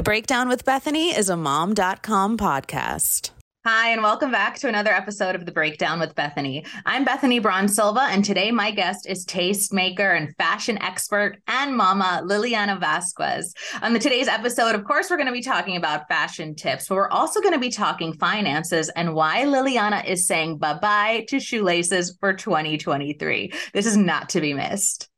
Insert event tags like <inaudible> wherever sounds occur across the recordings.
The Breakdown with Bethany is a mom.com podcast. Hi, and welcome back to another episode of The Breakdown with Bethany. I'm Bethany Braun Silva, and today my guest is tastemaker and fashion expert and mama Lilliana Vazquez. On the today's episode, of course, we're going to be talking about fashion tips, but we're also going to be talking finances and why Lilliana is saying bye bye to shoelaces for 2023. This is not to be missed.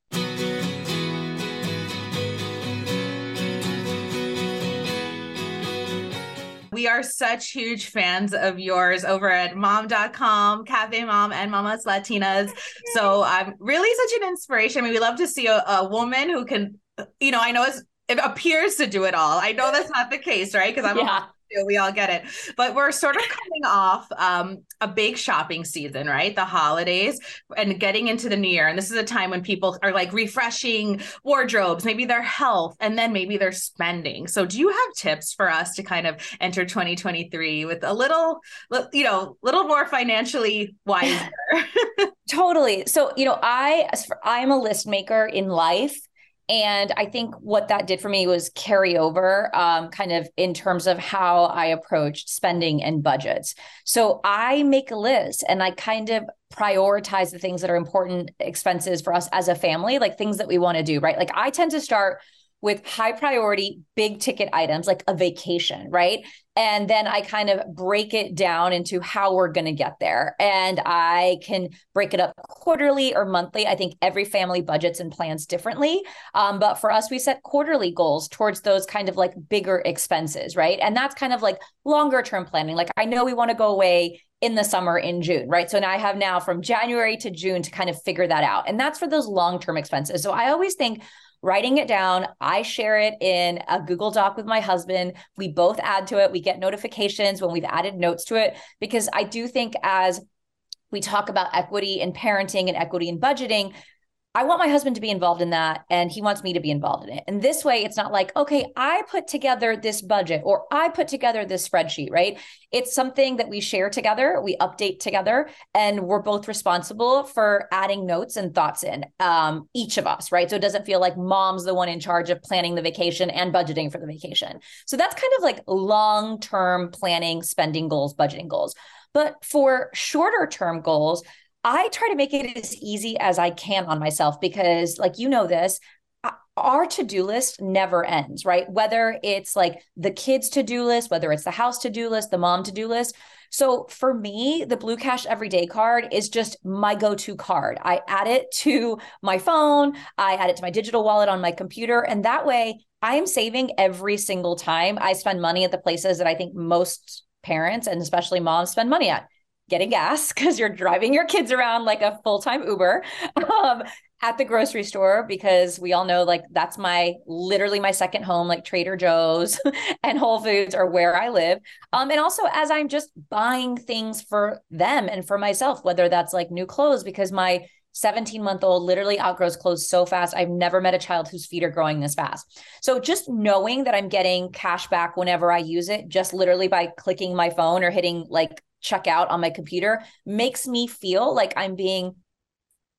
We are such huge fans of yours over at mom.com, Cafe Mom, and Mamas Latinas. So I'm really such an inspiration. I mean, we love to see a, a woman who can, you know, I know it appears to do it all. I know that's not the case, right? Because I'm yeah We all get it. But we're sort of coming off um, a big shopping season, right? The holidays and getting into the new year. And this is a time when people are like refreshing wardrobes, maybe their health, and then maybe their spending. So, do you have tips for us to kind of enter 2023 with a little, you know, little more financially wiser? <laughs> totally. So, you know, I I'm a list maker in life and I think what that did for me was carry over um, kind of in terms of how I approached spending and budgets. So I make a list and I kind of prioritize the things that are important expenses for us as a family, like things that we want to do, right? Like I tend to start with high priority, big ticket items like a vacation, right? And then I kind of break it down into how we're going to get there. And I can break it up quarterly or monthly. I think every family budgets and plans differently. Um, but for us, we set quarterly goals towards those kind of like bigger expenses, right? And that's kind of like longer term planning. Like I know we want to go away in the summer in June, right? So now I have now from January to June to kind of figure that out. And that's for those long term expenses. So I always think writing it down. I share it in a Google Doc with my husband. We both add to it. We get notifications when we've added notes to it because I do think as we talk about equity in parenting and equity in budgeting, I want my husband to be involved in that and he wants me to be involved in it. And this way, it's not like, okay, I put together this budget or I put together this spreadsheet, right? It's something that we share together, we update together, and we're both responsible for adding notes and thoughts in, um, each of us, right? So it doesn't feel like mom's the one in charge of planning the vacation and budgeting for the vacation. So that's kind of like long term planning, spending goals, budgeting goals. But for shorter term goals, I try to make it as easy as I can on myself because, like, you know, this uh, our to-do list never ends right? Whether it's like the kids to-do list whether it's the house to-do list the mom to-do list. So for me the blue cash everyday card is just my go-to card. I add it to my phone i add it to my digital wallet on my computer and that way i am saving every single time i spend money at the places that i think most parents and especially moms spend money at getting gas <laughs> because you're driving your kids around like a full-time Uber um, at the grocery store because we all know like that's my literally my second home like Trader Joe's <laughs> and Whole Foods are where I live. Um, and also as I'm just buying things for them and for myself whether that's like new clothes because my 17 month old literally outgrows clothes so fast. I've never met a child whose feet are growing this fast. So just knowing that I'm getting cash back whenever I use it, just literally by clicking my phone or hitting like check out on my computer makes me feel like I'm being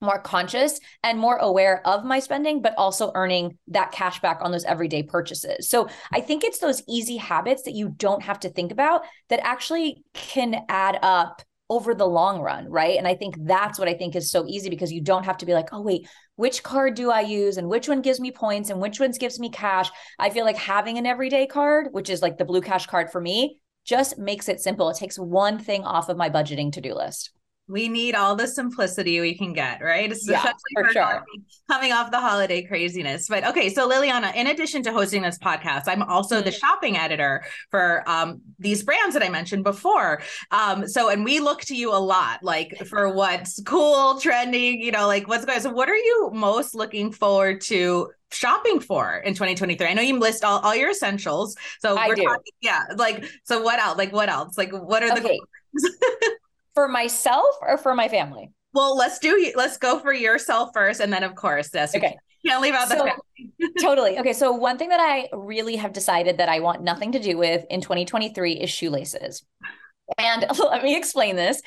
more conscious and more aware of my spending, but also earning that cash back on those everyday purchases. So I think it's those easy habits that you don't have to think about that actually can add up over the long run, right? And I think that's what I think is so easy because you don't have to be like, oh, wait, which card do I use and which one gives me points and which ones gives me cash? I feel like having an everyday card, which is like the blue cash card for me, just makes it simple. It takes one thing off of my budgeting to do list. We need all the simplicity we can get, right? Especially yeah, for, sure. coming off the holiday craziness. But okay, so Lilliana, in addition to hosting this podcast, I'm also the mm-hmm. shopping editor for um, these brands that I mentioned before. Um, so, and we look to you a lot, like for what's cool, trending, you know, like what's going. on. So, what are you most looking forward to shopping for in 2023? I know you list all, all your essentials. So I do. Talking, yeah. Like, so what else? Like what else? Like what are okay. the <laughs> for myself or for my family? Well, let's do let's go for yourself first. And then of course this. Okay. Can't leave out the so, <laughs> totally. Okay. So one thing that I really have decided that I want nothing to do with in 2023 is shoelaces. And <laughs> let me explain this.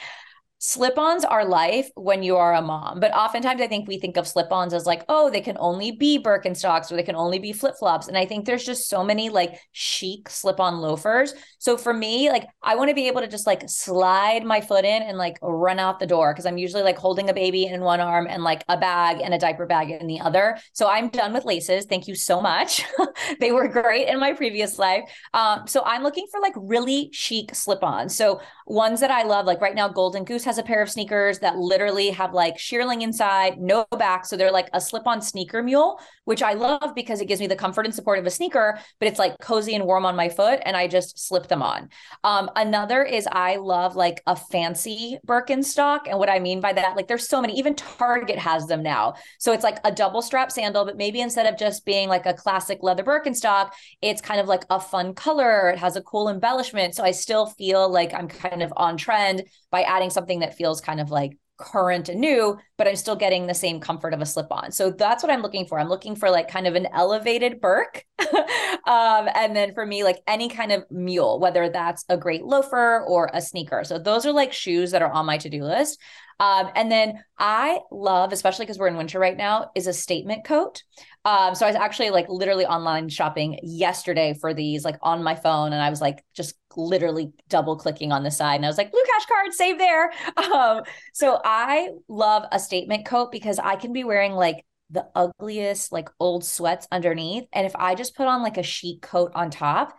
Slip-ons are life when you are a mom but oftentimes i think we think of slip-ons as like oh they can only be birkenstocks or they can only be flip-flops. And i think there's just so many like chic slip-on loafers. So for me like i want to be able to just like slide my foot in and like run out the door because i'm usually like holding a baby in one arm and like a bag and a diaper bag in the other. So i'm done with laces. Thank you so much. <laughs> They were great in my previous life. Um, so i'm looking for like really chic slip-ons. So ones that i love like right now golden goose has a pair of sneakers that literally have like shearling inside, no back. So they're like a slip on sneaker mule, which I love because it gives me the comfort and support of a sneaker, but it's like cozy and warm on my foot. And I just slip them on. Um, another is I love like a fancy Birkenstock. And what I mean by that, like there's so many, even Target has them now. So it's like a double strap sandal, but maybe instead of just being like a classic leather Birkenstock, it's kind of like a fun color. It has a cool embellishment. So I still feel like I'm kind of on trend by adding something that feels kind of like current and new, but I'm still getting the same comfort of a slip on. So that's what I'm looking for. I'm looking for like kind of an elevated Birk. <laughs> um, and then for me, like any kind of mule, whether that's a great loafer or a sneaker. So those are like shoes that are on my to do list. Um, and then I love, especially because we're in winter right now, is a statement coat. Um, so I was actually like literally online shopping yesterday for these, like on my phone, and I was like just literally double clicking on the side, and I was like, "Blue Cash card, save there." <laughs> Um, so I love a statement coat because I can be wearing like the ugliest like old sweats underneath, and if I just put on like a chic coat on top,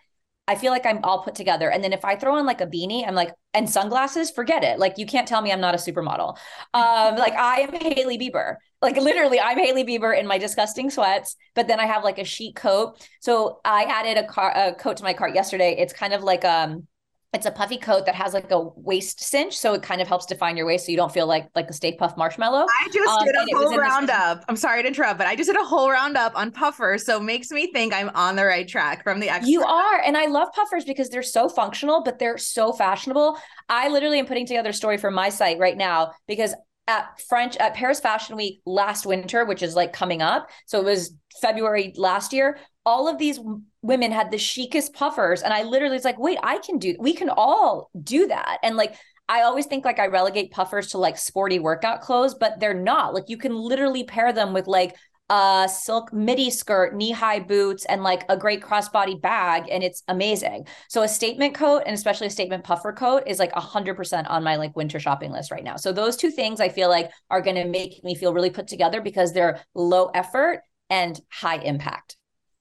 I feel like I'm all put together. And then if I throw on like a beanie, I'm like, and sunglasses, forget it. Like you can't tell me I'm not a supermodel. Um, like I am Hailey Bieber. Like literally, I'm Hailey Bieber in my disgusting sweats. But then I have like a sheet coat. So I added a car a coat to my cart yesterday. It's kind of like um it's a puffy coat that has like a waist cinch, so it kind of helps define your waist, so you don't feel like like a Stay Puft marshmallow. I just um, did a whole roundup. I'm sorry to interrupt, but I just did a whole roundup on puffers, so makes me think I'm on the right track from the expert. You are, and I love puffers because they're so functional, but they're so fashionable. I literally am putting together a story for my site right now because at French at Paris Fashion Week last winter, which is like coming up. So it was February last year. All of these women had the chicest puffers. And I literally was like, wait, I can do, we can all do that. And like, I always think like I relegate puffers to like sporty workout clothes, but they're not. Like you can literally pair them with like a silk midi skirt, knee high boots, and like a great crossbody bag. And it's amazing. So a statement coat and especially a statement puffer coat is like 100% on my like winter shopping list right now. So those two things I feel like are going to make me feel really put together because they're low effort and high impact.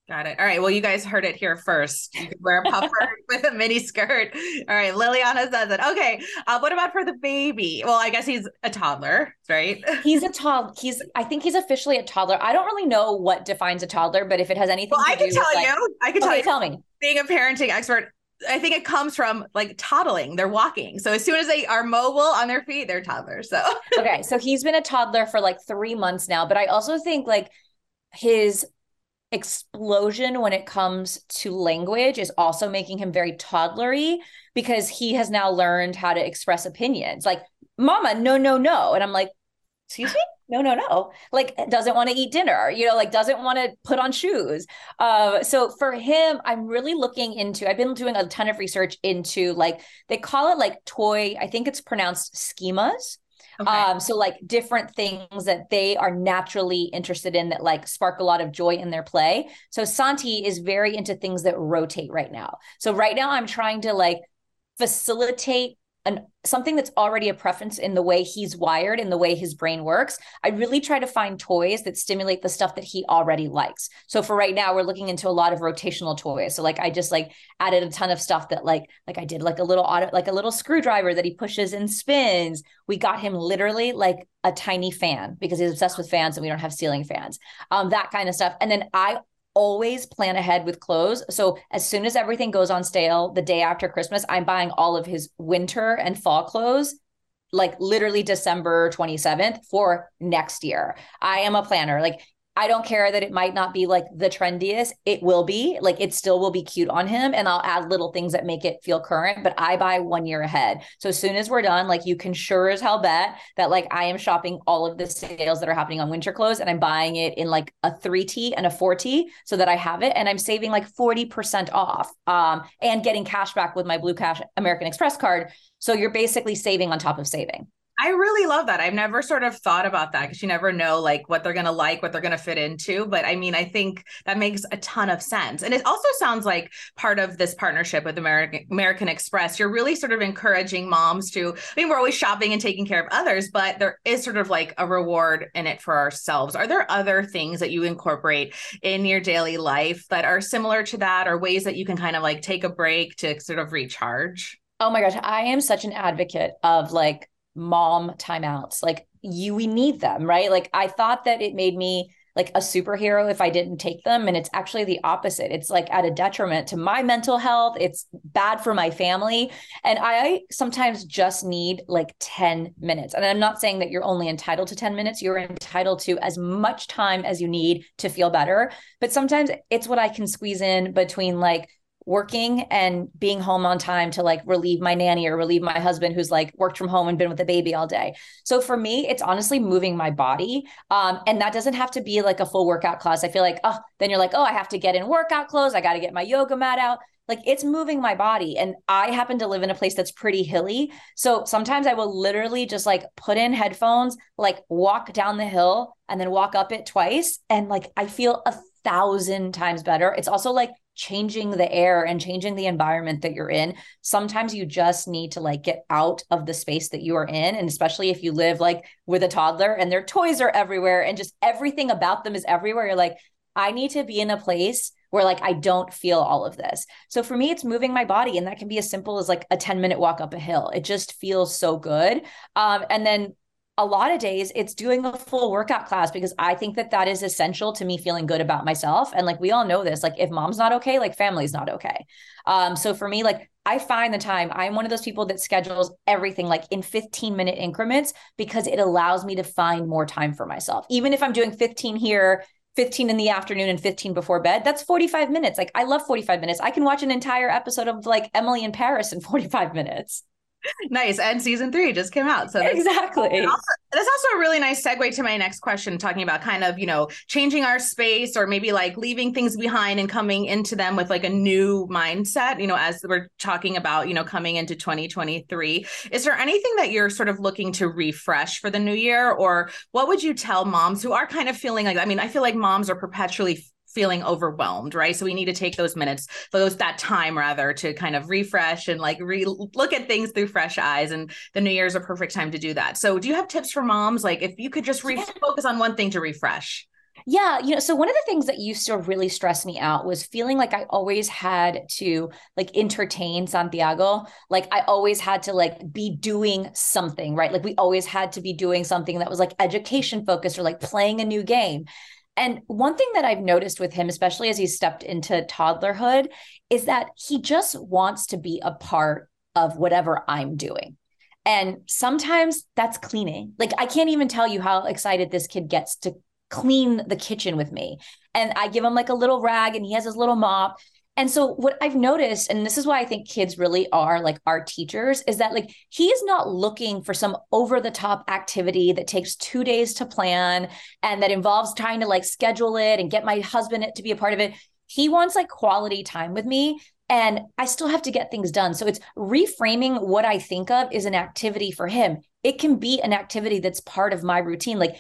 Got it. All right. Well, you guys heard it here first. You can wear a puffer <laughs> <laughs> with a mini skirt. All right. Lilliana says it. Okay. Uh, what about for the baby? Well, I guess he's a toddler, right? <laughs> He's a toddler. He's, I think he's officially a toddler. I don't really know what defines a toddler, but if it has anything well, I can tell with, you. Like, I can tell okay, you. Tell me. Being a parenting expert, I think it comes from like toddling. They're walking. So as soon as they are mobile on their feet, they're toddlers. So okay. So he's been a toddler for like three months now. But I also think like his explosion when it comes to language is also making him very toddlery because he has now learned how to express opinions. Like mama no no no. And i'm like excuse me? No no no. Like doesn't want to eat dinner you know like doesn't want to put on shoes. Uh, so for him i'm really looking into i've been doing a ton of research into like they call it like toy i think it's pronounced schemas Okay. Um, so like different things that they are naturally interested in that like spark a lot of joy in their play. So Santi is very into things that rotate right now. So right now I'm trying to like facilitate an something that's already a preference in the way he's wired in the way his brain works i really try to find toys that stimulate the stuff that he already likes. So for right now we're looking into a lot of rotational toys. So like i just like added a ton of stuff that like like i did like a little auto like a little screwdriver that he pushes and spins. We got him literally like a tiny fan because he's obsessed with fans and we don't have ceiling fans um that kind of stuff. And then i always plan ahead with clothes. So as soon as everything goes on sale the day after Christmas, I'm buying all of his winter and fall clothes like literally December 27th for next year. I am a planner. Like I don't care that it might not be like the trendiest. It will be like it still will be cute on him. And I'll add little things that make it feel current, but I buy one year ahead. So as soon as we're done, like you can sure as hell bet that like I am shopping all of the sales that are happening on winter clothes and I'm buying it in like a 3T and a 4T so that I have it. And I'm saving like 40% off um, and getting cash back with my Blue Cash American Express card. So you're basically saving on top of saving. I really love that. I've never sort of thought about that because you never know like what they're going to like, what they're going to fit into. But I mean, I think that makes a ton of sense. And it also sounds like part of this partnership with American American Express, you're really sort of encouraging moms to, I mean, we're always shopping and taking care of others, but there is sort of like a reward in it for ourselves. Are there other things that you incorporate in your daily life that are similar to that or ways that you can kind of like take a break to sort of recharge? Oh my gosh, I am such an advocate of like mom timeouts. Like you we need them, right? Like I thought that it made me like a superhero if I didn't take them. And it's actually the opposite. It's like at a detriment to my mental health. It's bad for my family. And I sometimes just need like 10 minutes. And I'm not saying that you're only entitled to 10 minutes, you're entitled to as much time as you need to feel better. But sometimes it's what I can squeeze in between like working and being home on time to like relieve my nanny or relieve my husband who's like worked from home and been with the baby all day. So for me, it's honestly moving my body. Um, and that doesn't have to be like a full workout class. I feel like, oh, then you're like, oh, I have to get in workout clothes. I got to get my yoga mat out. Like it's moving my body. And I happen to live in a place that's pretty hilly. So sometimes I will literally just like put in headphones, like walk down the hill and then walk up it twice. And like I feel a thousand times better. It's also like changing the air and changing the environment that you're in sometimes you just need to like get out of the space that you are in and especially if you live like with a toddler and their toys are everywhere and just everything about them is everywhere you're like i need to be in a place where like I don't feel all of this. So for me, it's moving my body, and that can be as simple as like a 10 minute walk up a hill. It just feels so good. Um, and then a lot of days it's doing a full workout class because I think that that is essential to me feeling good about myself. And like we all know this, like if mom's not okay, like family's not okay. Um, so for me, like I find the time. I'm one of those people that schedules everything like in 15 minute increments because it allows me to find more time for myself. Even if I'm doing 15 here, 15 in the afternoon and 15 before bed, that's 45 minutes. Like I love 45 minutes. I can watch an entire episode of like Emily in Paris in 45 minutes <laughs> nice. And season three just came out. So that's, exactly. That's also, that's also a really nice segue to my next question, talking about kind of, you know, changing our space or maybe like leaving things behind and coming into them with like a new mindset, you know, as we're talking about, you know, coming into 2023. Is there anything that you're sort of looking to refresh for the new year? Or what would you tell moms who are kind of feeling like, I mean, I feel like moms are perpetually feeling overwhelmed, right? So we need to take those minutes, those that time rather to kind of refresh and like re look at things through fresh eyes. And the new year is a perfect time to do that. So do you have tips for moms? Like if you could just re- focus on one thing to refresh? Yeah, you know, so one of the things that used to really stress me out was feeling like I always had to like entertain Santiago. Like I always had to like be doing something, right? Like we always had to be doing something that was like education focused or like playing a new game. And one thing that I've noticed with him, especially as he's stepped into toddlerhood, is that he just wants to be a part of whatever I'm doing. And sometimes that's cleaning. Like I can't even tell you how excited this kid gets to clean the kitchen with me. And I give him like a little rag and he has his little mop and so what I've noticed, and this is why I think kids really are like our teachers, is that like he is not looking for some over the top activity that takes two days to plan and that involves trying to like schedule it and get my husband to be a part of it. He wants like quality time with me. And I still have to get things done. So it's reframing what I think of is an activity for him. It can be an activity that's part of my routine. Like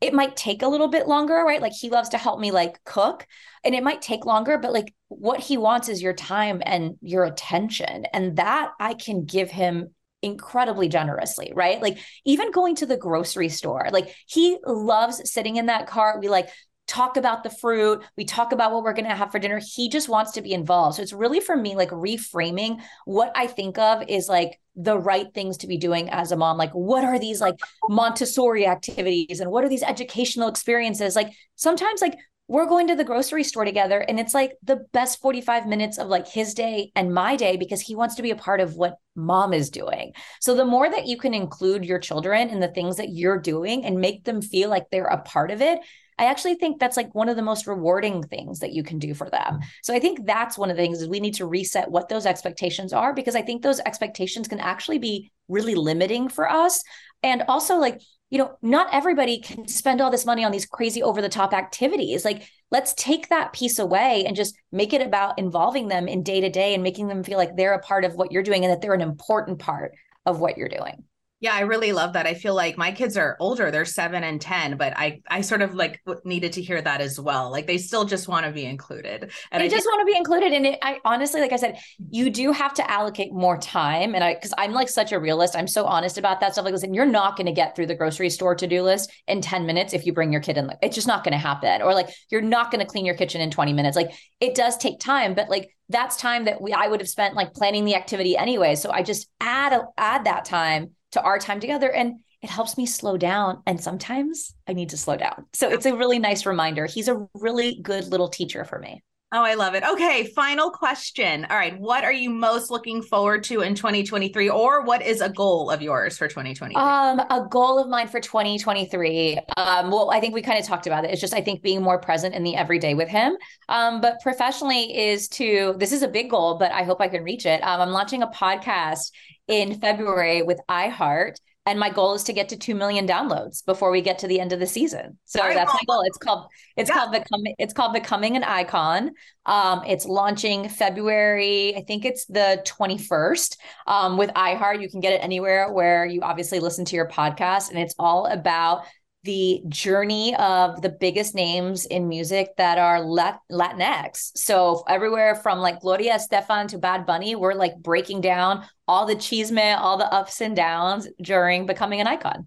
it might take a little bit longer, right? Like he loves to help me like cook and it might take longer, but like what he wants is your time and your attention. And that I can give him incredibly generously, right? Like even going to the grocery store, like he loves sitting in that cart. We like talk about the fruit, we talk about what we're going to have for dinner. He just wants to be involved. So it's really for me like reframing what I think of is like the right things to be doing as a mom. Like, what are these like Montessori activities and what are these educational experiences? Like, sometimes, like, we're going to the grocery store together and it's like the best 45 minutes of like his day and my day because he wants to be a part of what mom is doing. So the more that you can include your children in the things that you're doing and make them feel like they're a part of it, I actually think that's like one of the most rewarding things that you can do for them. Mm. So I think that's one of the things is we need to reset what those expectations are because I think those expectations can actually be really limiting for us. And also like, you know, not everybody can spend all this money on these crazy over the top activities. Like let's take that piece away and just make it about involving them in day to day and making them feel like they're a part of what you're doing and that they're an important part of what you're doing. Yeah, I really love that. I feel like my kids are older; they're seven and ten, but I I sort of like needed to hear that as well. Like they still just want to be included, and they I just want to be included. And it, I honestly, like I said, you do have to allocate more time. And I, because I'm like such a realist, I'm so honest about that stuff. Like, listen, you're not going to get through the grocery store to do list in ten minutes if you bring your kid in. It's just not going to happen. Or like you're not going to clean your kitchen in 20 minutes. Like it does take time, but like that's time that we I would have spent like planning the activity anyway. So I just add add that time to our time together and it helps me slow down and sometimes i need to slow down. So it's a really nice reminder. He's a really good little teacher for me Oh, I love it. Okay, final question. All right, what are you most looking forward to in 2023 or what is a goal of yours for 2023? Um a goal of mine for 2023. Um well, I think we kind of talked about it. It's just I think being more present in the everyday with him. Um but professionally is to this is a big goal, but I hope I can reach it. Um I'm launching a podcast in February with iHeart. And my goal is to get to 2 million downloads before we get to the end of the season. So that's my goal. It's called, it's yeah. called becoming, it's called becoming an icon. Um, it's launching February, I think it's the 21st um, with iHeart. You can get it anywhere where you obviously listen to your podcast. And it's all about the journey of the biggest names in music that are Lat- Latinx. So everywhere from like Gloria Estefan to Bad Bunny, we're like breaking down all the chisme, all the ups and downs during becoming an icon.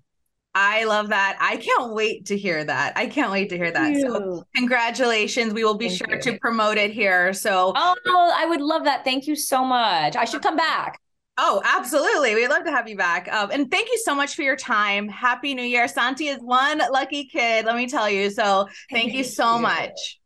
I love that. I can't wait to hear that. I can't wait to hear that. So congratulations. We will be Thank sure you. to promote it here. So Oh, I would love that. Thank you so much. I should come back. Oh, absolutely. We'd love to have you back. Um, and thank you so much for your time. Happy New Year. Santi is one lucky kid, let me tell you. So thank you so much.